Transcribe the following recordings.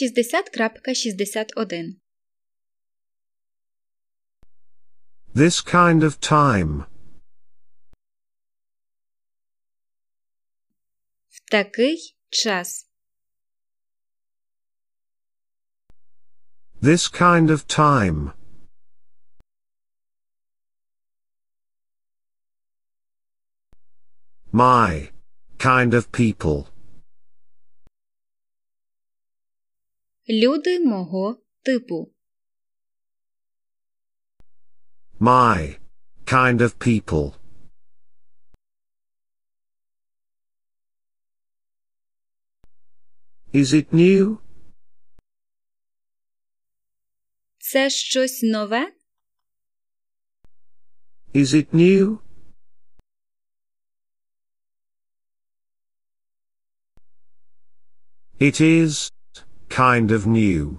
60.61 This kind of time. В такий час. This kind of time. My kind of people. Люди мого типу. My kind of people. Is it new? Це щось нове? Is it new? It is kind of new.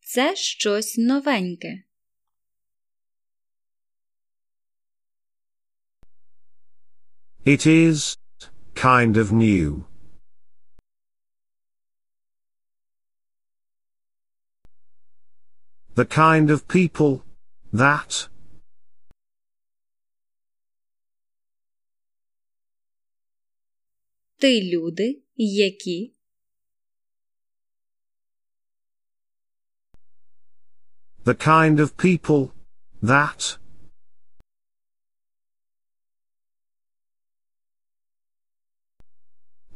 Це щось новеньке. It is kind of new. The kind of people that Ти люди, які the kind of people that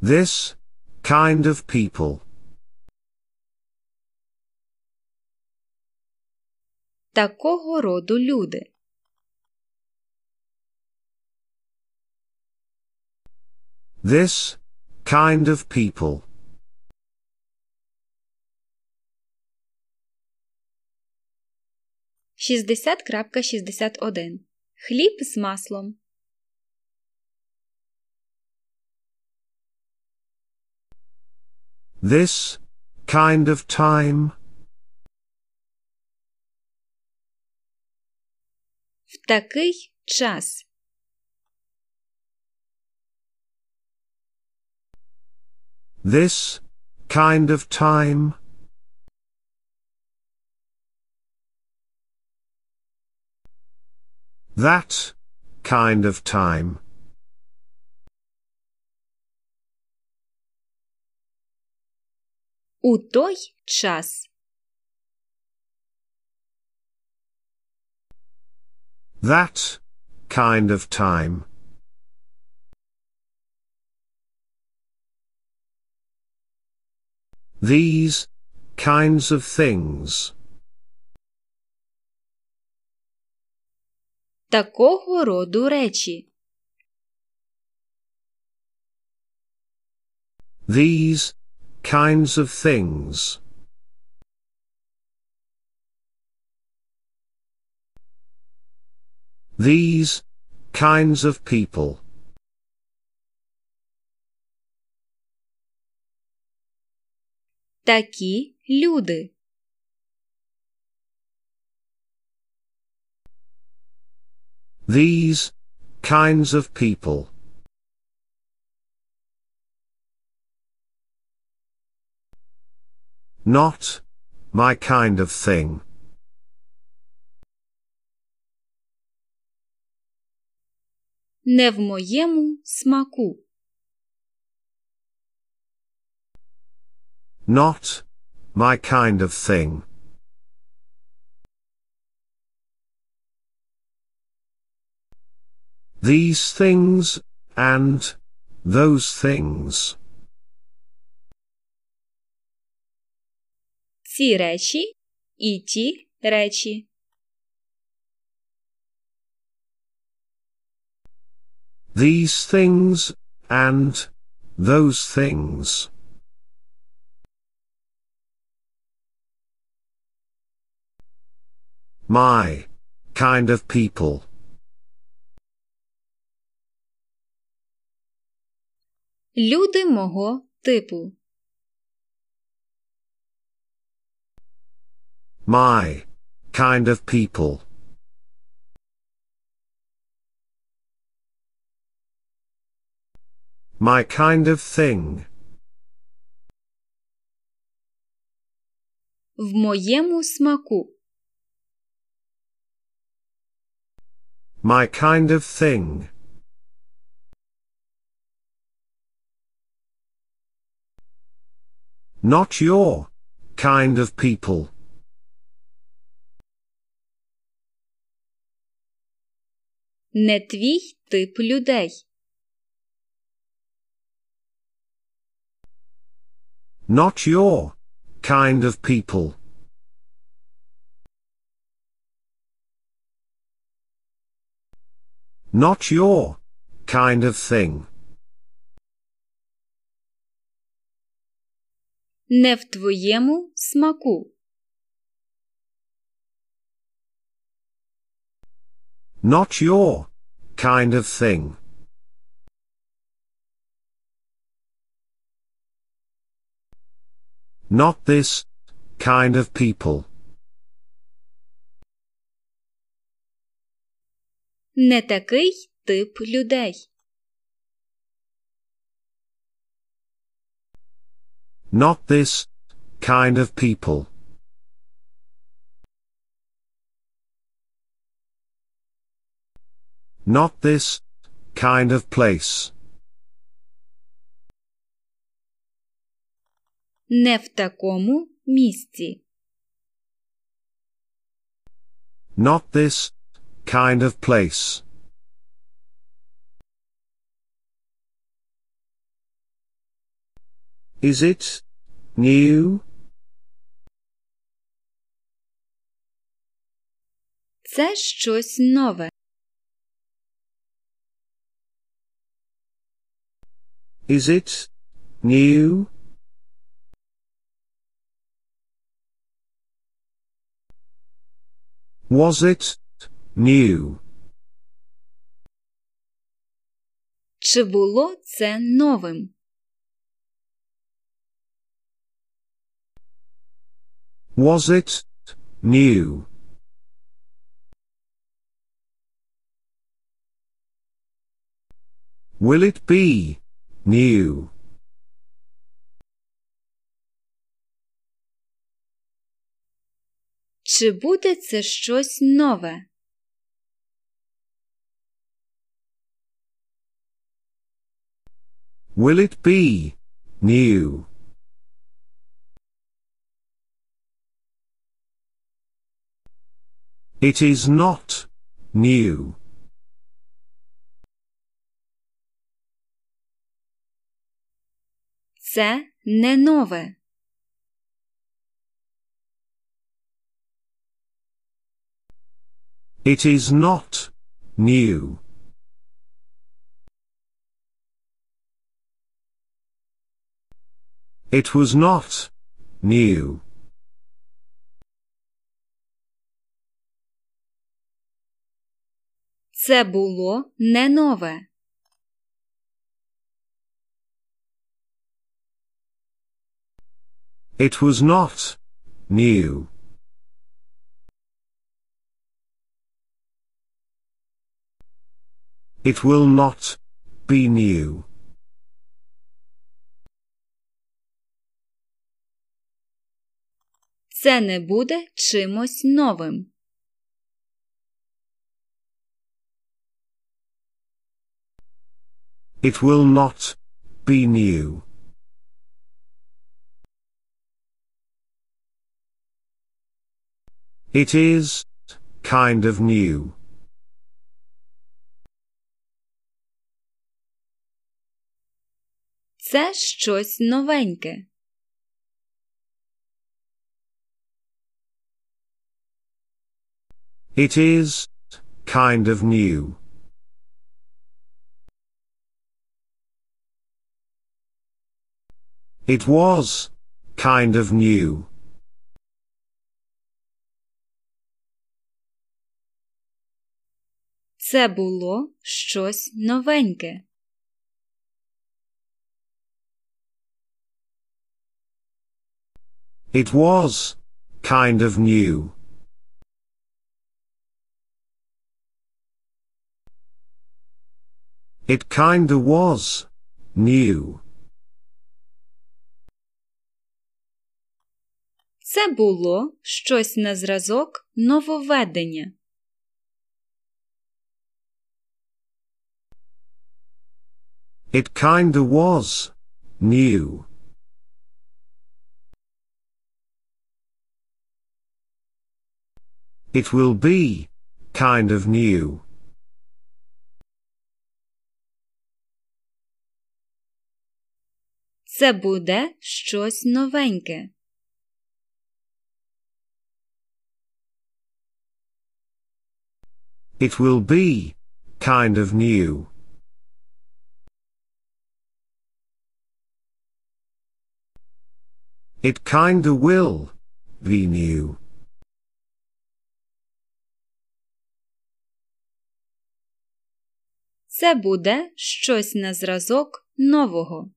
this kind of people такого роду люди. This kind of people Шістдесят крапка шістдесят один. Хліб з маслом. this kind of time В такий час. this kind of time that kind of time У той час. that kind of time these kinds of things Такого роду речі. These kinds of things. These kinds of people. Такі люди. These kinds of people. Not my kind of thing. Не в моєму смаку. Not my kind of thing. These things, and those things. Ці речі і ті речі. These things, and those things. My kind of people. Люди мого типу. My kind of people. My kind of thing. В моєму смаку. My kind of thing. Not your kind of people. Не твій тип людей. Not your kind of people. Not your kind of thing. Не в твоєму смаку. Not your kind of thing. Not this kind of people. Не такий тип людей. Not this kind of people. Not this kind of place. Не в такому місці. Not this kind of place. Is it new? Це щось нове. Is it new? Was it new? Чи було це новим? Was it new? Will it be new? Чи буде це щось нове? Will it be new? It is not new. Це не нове. It is not new. It was not new. Це було не нове. It was not new. It will not be new. Це не буде чимось новим. It will not be new. It is kind of new. Це щось новеньке. It is kind of new. It was kind of new. Це було щось новеньке. It was kind of new. It kinda was new. Це було щось на зразок нововведення. It kinda was. New. It will be. Kind of new. Це буде щось новеньке. It will be. Kind of new. It kinda will. Be new. Це буде щось на зразок нового.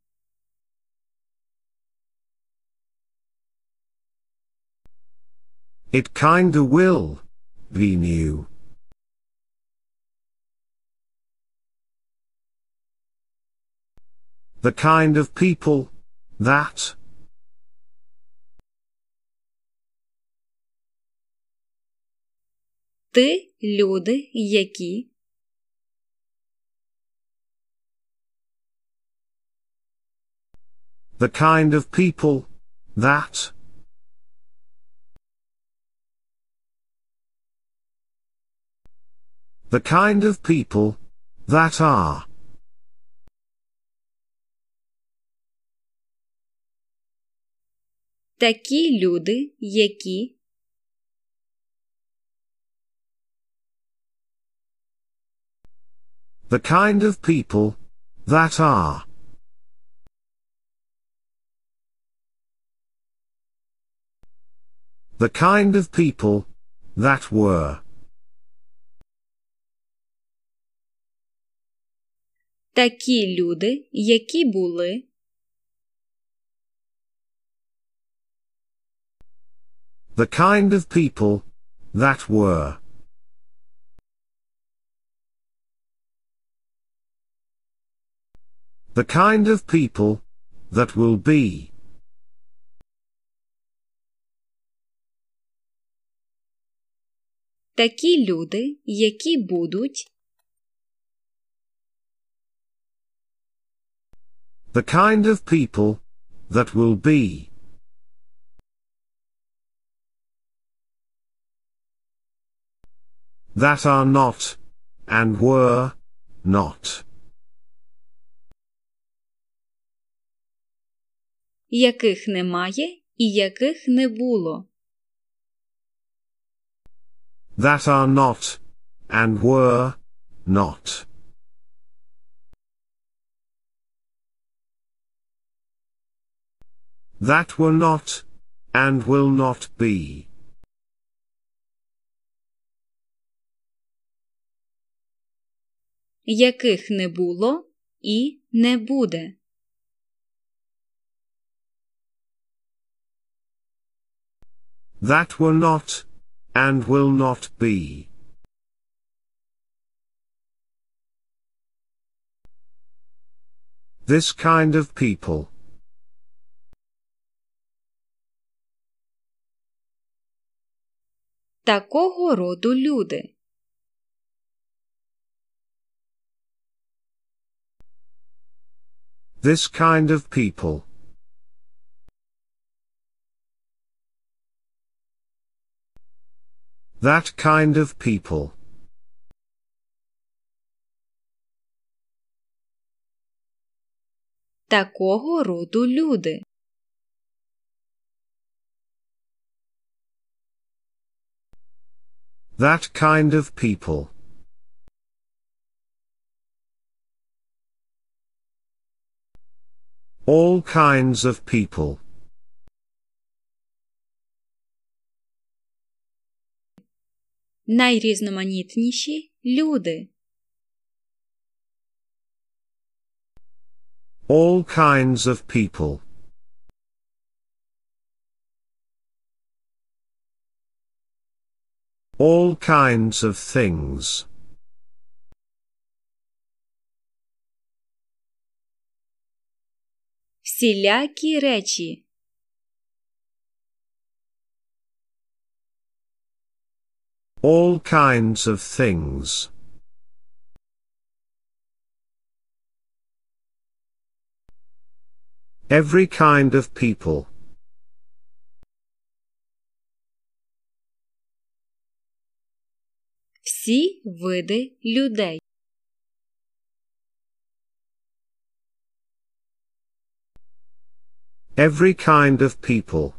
It kinda will. be new. The kind of people, that. Ти люди, які The kind of people, that. The kind of people. That are. Такі люди, які. The kind of people. That are. The kind of people. That were. Такі люди, які були. The kind of people. That were. The kind of people. That will be. Такі люди, які будуть. The kind of people. That will be. That are not. And were. Not. яких немає і яких не було. That are not. And were. Not. That were not. And will not be. яких не було і не буде. That were not. And will not be. This kind of people. Такого роду люди. This kind of people. That kind of people. Такого роду люди. That kind of people. All kinds of people. Найрізноманітніші люди. All kinds of people. All kinds of things. Всілякі речі. All kinds of things. Every kind of people. Всі види людей. Every kind of people.